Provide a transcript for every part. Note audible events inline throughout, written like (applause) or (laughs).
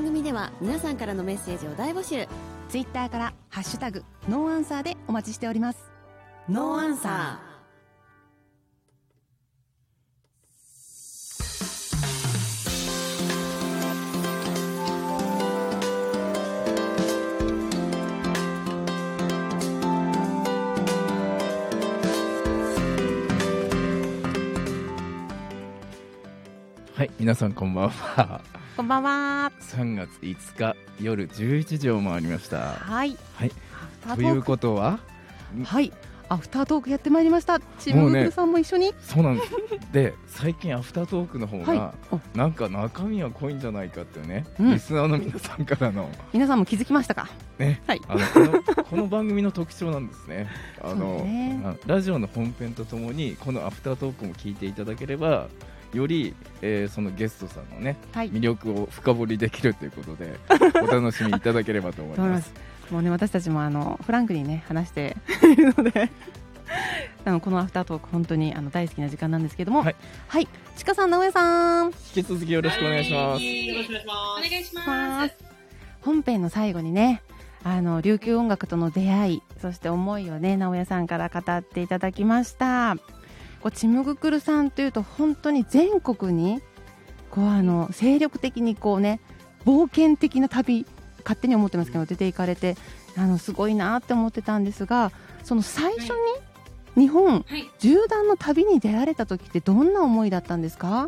番組では皆さんからのメッセージを大募集。ツイッターから「ハッシュタグノーアンサー」でお待ちしております。ノーアンサー。はい、皆さんこんばんは。こんばんは。3月5日夜11時を回りました。はい。はい、ということは、はい。アフタートークやってまいりました。チムグルさんも一緒に、そうなんです。で、最近アフタートークの方が、はい。お。なんか中身は濃いんじゃないかっていうね、うん。リスナーの皆さんからの。皆さんも気づきましたか？ね、はい。あのこのこの番組の特徴なんですね。(laughs) あの、ね。あラジオの本編とともにこのアフタートークも聞いていただければ。より、えーそのゲストさんのねはい魅力を深掘りできるということで (laughs) お楽しみいただければと思いますす。もうね私たちもあのフランクにね話しているので (laughs) あのこのアフタートーク本当にあの大好きな時間なんですけどもはい、はい、ちかさん直江さん引き続きよろしくお願いします。よろしくお願いします。お願いしまますす。本編の最後にねあの琉球音楽との出会いそして思いをね直江さんから語っていただきましたこうチムグクルさんというと本当に全国にこうあの精力的にこうね冒険的な旅勝手に思ってますけど出ていかれてあのすごいなって思ってたんですがその最初に日本はい、縦断の旅に出られた時ってどんな思いだったんですか？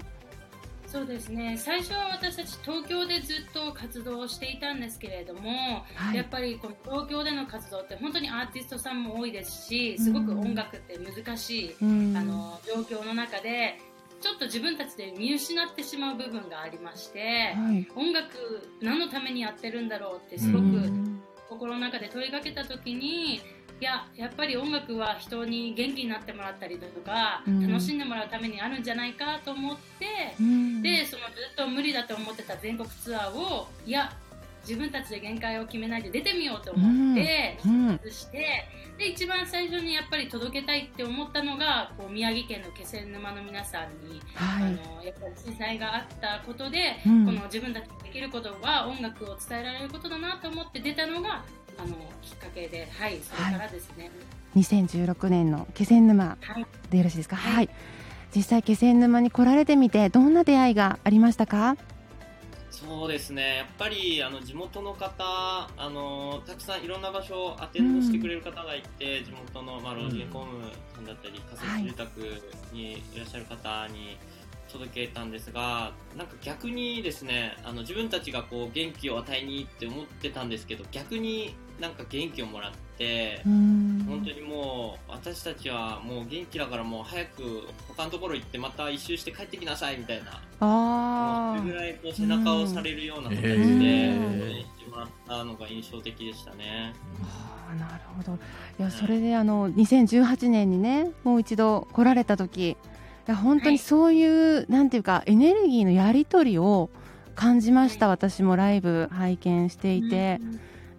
そうですね。最初は私たち東京でずっと活動をしていたんですけれども、はい。やっぱりこの東京での活動って本当にアーティストさんも多いですし、すごく音楽って難しい、うん。あの状況の中で、ちょっと自分たちで見失ってしまう部分がありまして、はい。音楽何のためにやってるんだろうってすごくうん。心の中で問いかけた時にいややっぱり音楽は人に元気になってもらったりだとか、うん。楽しんでもらうためにあるんじゃないかと思って、うん。でそのずっと無理だと思ってた全国ツアーをいや自分たちで限界を決めないで出てみようと思って、うん。出してで一番最初にやっぱり届けたいって思ったのがこう宮城県の気仙沼の皆さんに、はい。あのやっぱり震災があったことで、うん。この自分たちにできることは音楽を伝えられることだなと思って出たのがあのきっかけで、はい、それからですね。2016年の気仙沼はい。でよろしいですか？はい。はい、実際気仙沼に来られてみてどんな出会いがありましたか？そうですね、やっぱりあの地元の方、あのたくさんいろんな場所をアテンドしてくれる方がいて、地元の、まあ、老人ホームさんだったり、仮設住宅にいらっしゃる方に届けたんですが、なんか逆にですね、あの自分たちがこう元気を与えにって思ってたんですけど、逆になんか元気をもらって、本当にもう私たちはもう元気だからもう早く他のところ行ってまた一周して帰ってきなさいみたいなあそれぐらいこう背中を押されるような形でうん応援してもらったのが印象的でしたね。あーなるほど。いやそれであの2018年にねもう一度来られた時いや本当にそういう、なんていうかエネルギーのやり取りを感じました、はい。私もライブ拝見していて、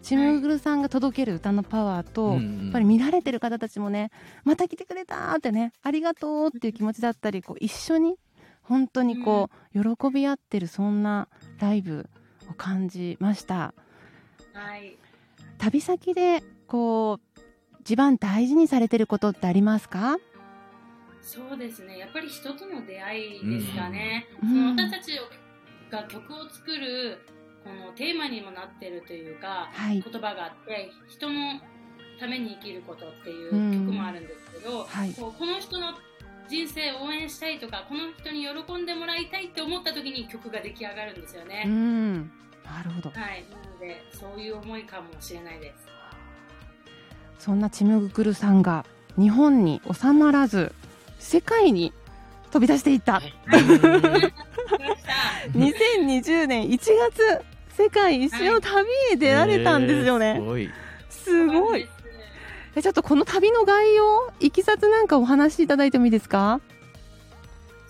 チムグルさんが届ける歌のパワーと、うんうん。やっぱり見られてる方たちもねまた来てくれたーってねありがとうっていう気持ちだったりこう一緒に本当にこう、喜び合ってるそんなライブを感じました。はい。旅先でこう一番大事にされてることってありますか？そうですね。やっぱり人との出会いですかね、うん。その私たちが曲を作るこのテーマにもなってるというかはい。言葉があって人のために生きることっていううん。曲もあるんですけど、はい。こうこの人の人生を応援したいとかこの人に喜んでもらいたいって思った時に曲が出来上がるんですようね、ん。なるほど。はい。なのでそういう思いかもしれないです。そんなチムグクルさんが日本に収まらず世界に飛び出していった、はい。(laughs) 2020年1月世界一周の旅へ出られたんですよね、えーすごい。すごい。えちょっとこの旅の概要いきさつなんかお話しいただいてもいいですか？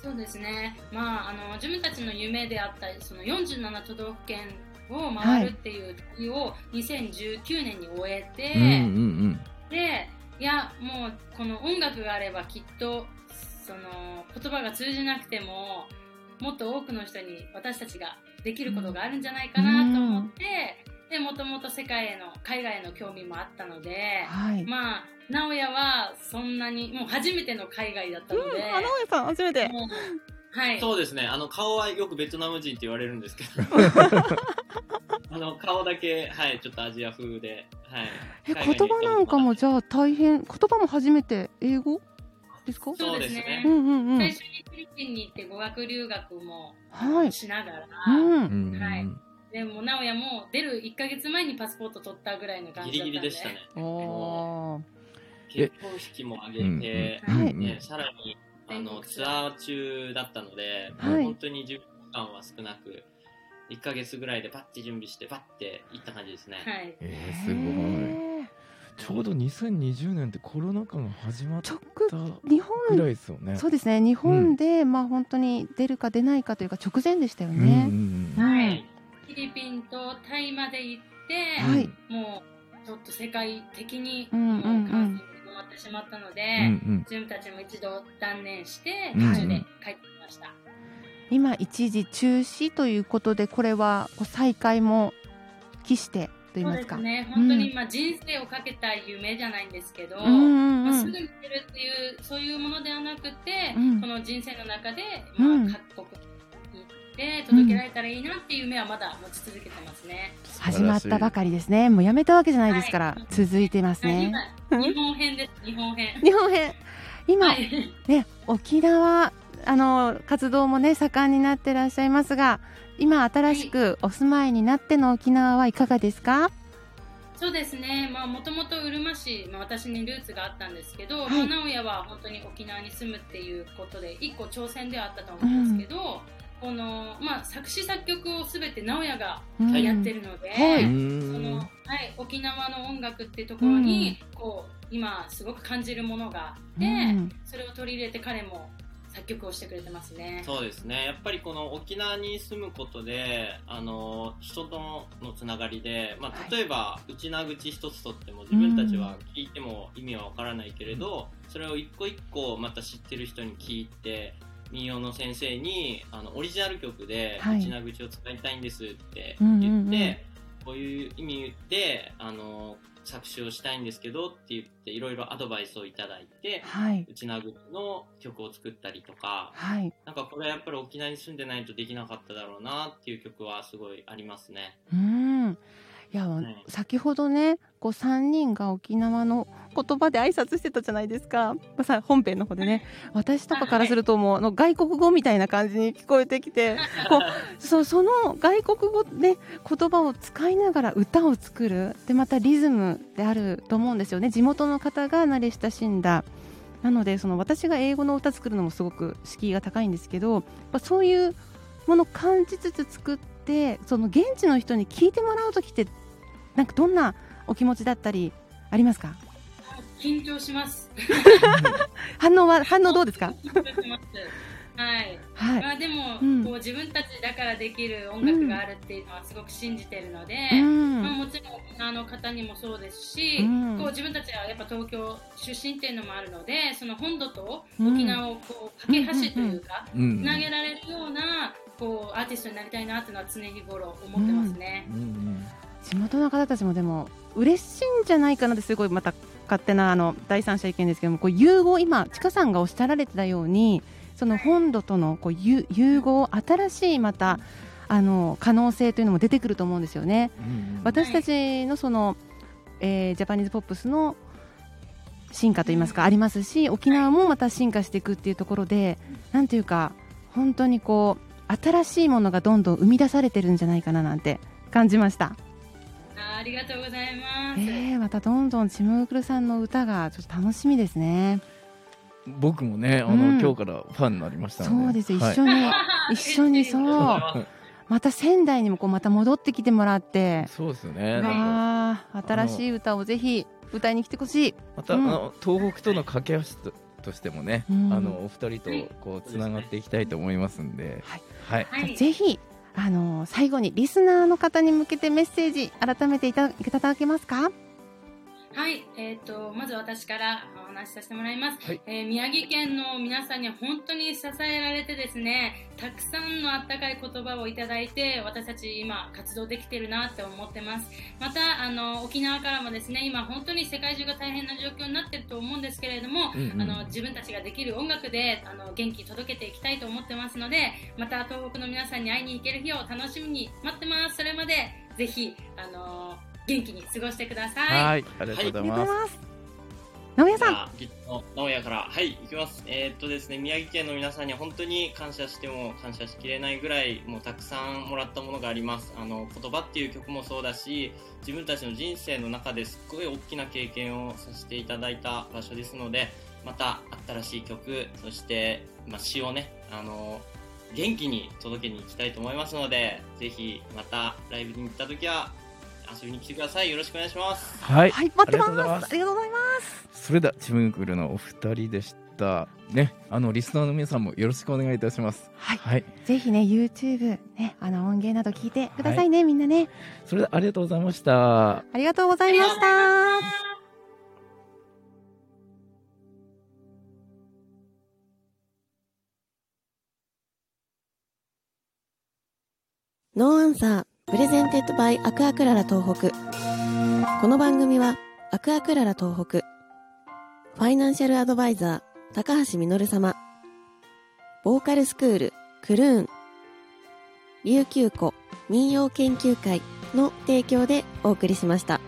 そうですね、まあ、あの自分たちの夢であったその47都道府県を回るっていう旅を2019年に終えて、うんうん。でいやもうこの音楽があればきっとその言葉が通じなくてももっと多くの人に私たちができることがあるんじゃないかなと思って、でもともと世界への海外への興味もあったので、はい。まあ直哉はそんなにもう初めての海外だったので、うん、あ、直江さん、初めて。もうはいそうですね。あの、顔はよくベトナム人って言われるんですけど。(laughs) あの、顔だけ、はい、ちょっとアジア風で、はい。え、言葉なんかもじゃあ大変、言葉も初めて英語？ですか？そうですね。うんうんうん。最初にフィリピンに行って語学留学もはい。しながら、うん。うんはいでも直哉も出る1か月前にパスポート取ったぐらいの感ギじだったんで。リギリでしたね。結婚式も挙げて、うんうん。はい。ね、さらに、あの、ツアー。中だったので、はい。本当に準備期間は少なく、1ヶ月ぐらいでパッて準備して、パッて行った感じですね。はい。えー、すごいちょうど2020年ってコロナ禍が始まった日本らいですよね。そうですね。日本で、まあ本当に出るか出ないかというか直前でしたようんね。うんうん。はい。フィリピンとタイまで行って、はい。もうちょっと世界的にうんうんうん。もう感染が広まってしまったので、うん自分たちも一度断念してうん。途中で帰ってきました。今一時中止ということでこれはこう再開も期してと言いそうまか。ですすね、本当にまあ人生をかけた夢じゃないんですけど、うんうんまあ、うんすぐに出るっていうそういうものではなくて、うんこの人生の中で、うんまあ、各国に行って届けられたらいいなっていう夢はまだ持ち続けてますね。始まったばかりですね。もうやめたわけじゃないですから、はい続いてますはいね。今日本編です日本編。日本編今、はいね沖縄あの活動もね盛んになってらっしゃいますが今新しくお住まいになっての沖縄はいかがですか、そうですね、まあ、もともとうるま市、まあ、私にルーツがあったんですけど、はい。まあ、直哉は本当に沖縄に住むっていうことで、一個挑戦ではあったと思うんですけど、この、まあ、作詞作曲をすべて直哉がうん。やってるので、はい。そのはい、沖縄の音楽っていうところに、こう、今すごく感じるものがあって、うん。それを取り入れて彼も作曲をしてくれてますね。そうですね。やっぱりこの沖縄に住むことで、あの、人とのつながりで、まあ、例えば、内縄口一つとっても自分たちは聞いても意味はわからないけれど、それを一個一個また知ってる人に聞いて、民謡の先生に、あの、オリジナル曲で、はい。内縄口を使いたいんですってうんうん言って、うん。こういう意味で、あの、作詞をしたいんですけどって言って、いろいろアドバイスをいただいて、はい。内縄口の曲を作ったりとか、はい。なんかこれはやっぱり沖縄に住んでないとできなかっただろうなっていう曲はすごいありますね。うんいや、い先ほどねこう3人が沖縄の言葉で挨拶してたじゃないですか、まあさ本編の方でね。私とかからするともうあの外国語みたいな感じに聞こえてきて (laughs) こうそその外国語で言葉を使いながら歌を作る。でまたリズムであると思うんですよね。地元の方が慣れ親しんだ。なのでその私が英語の歌作るのもすごく敷居が高いんですけど、まあ、そういうものを感じつつ作ってその現地の人に聞いてもらう時ってなんかどんなお気持ちだったりありますか？緊張します。反応は反応どうですか？緊張します。はい。はい。まあでも、うん。こう自分たちだからできる音楽があるっていうのはすごく信じてるので、うん。まあ、もちろん沖縄の方にもそうですし、うん。こう自分たちはやっぱ東京出身っていうのもあるのでその本土とうん沖縄をこう架け橋というか、うん。つなげられるようなこうアーティストになりたいなっていうのは常日頃思ってますね。うん。うん地元の方たちもでも嬉しいんじゃないかなってすごいまた勝手なあの第三者意見ですけどもこう融合今ちかさんがおっしゃられてたようにその本土とのこう融融合新しいまたあの可能性というのも出てくると思うんですよね。うん私たちのその、えージャパニーズポップスの進化といいますか、ありますし沖縄もまた進化していくっていうところでなんていうか本当にこう新しいものがどんどん生み出されてるんじゃないかななんて感じました。あありがとうございます。えー、またどんどんちむぐるさんの歌がちょっと楽しみですね。僕もねあの、うん今日からファンになりましたのでそうです、一はい緒に (laughs) 一緒にそうう。また仙台にもこうまた戻ってきてもらって、そうですよねあ新しい歌をぜひ歌いに来てほしい。また、うんあの東北との架け橋ととしてもね、うんあのお二人とこうつながっていきたいと思いますんで、はいはい、はい。ぜひあの最後にリスナーの方に向けてメッセージ改めていただけますか？はい、えっ、と、まず私からお話しさせてもらいます。はいえー宮城県の皆さんには本当に支えられてですね、たくさんのあったかい言葉をいただいて、私たち今活動できてるなって思ってます。また、あの、沖縄からもですね、今本当に世界中が大変な状況になってると思うんですけれども、うんうんあの、自分たちができる音楽で、あの、元気届けていきたいと思ってますので、また東北の皆さんに会いに行ける日を楽しみに待ってます。それまで、ぜひ、あの、元気に過ごしてください。はい、ありがとうございます。直哉さん直哉から、はい、いきます。えーっとですね、宮城県の皆さんには本当に感謝しても感謝しきれないぐらい、もうたくさんもらったものがあります。あの、言葉っていう曲もそうだし、自分たちの人生の中ですっごい大きな経験をさせていただいた場所ですので、また新しい曲、そして、まあ、詩をね、あの、元気に届けに行きたいと思いますので、ぜひまたライブに行った時は遊びに来てください。よろしくお願いします。はい、はい待ってますありがとうございますありがとうございますそれではチムグルのお二人でした。ね、あのリスナーの皆さんもよろしくお願いいたします。はいはい、ぜひね YouTube ねあの音源など聞いてくださいね、みんなねそれではありがとうございました。ありがとうございました No Answer presented by アクアクララ東北この番組はアクアクララ東北ファイナンシャルアドバイザー高橋実様。ボーカルスクールクルーン。琉球湖民謡研究会の提供でお送りしました。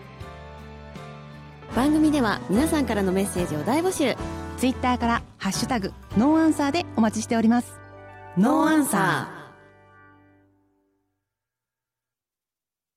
番組では皆さんからのメッセージを大募集。Twitter から「ハッシュタグノーアンサー」でお待ちしております。ノーアンサー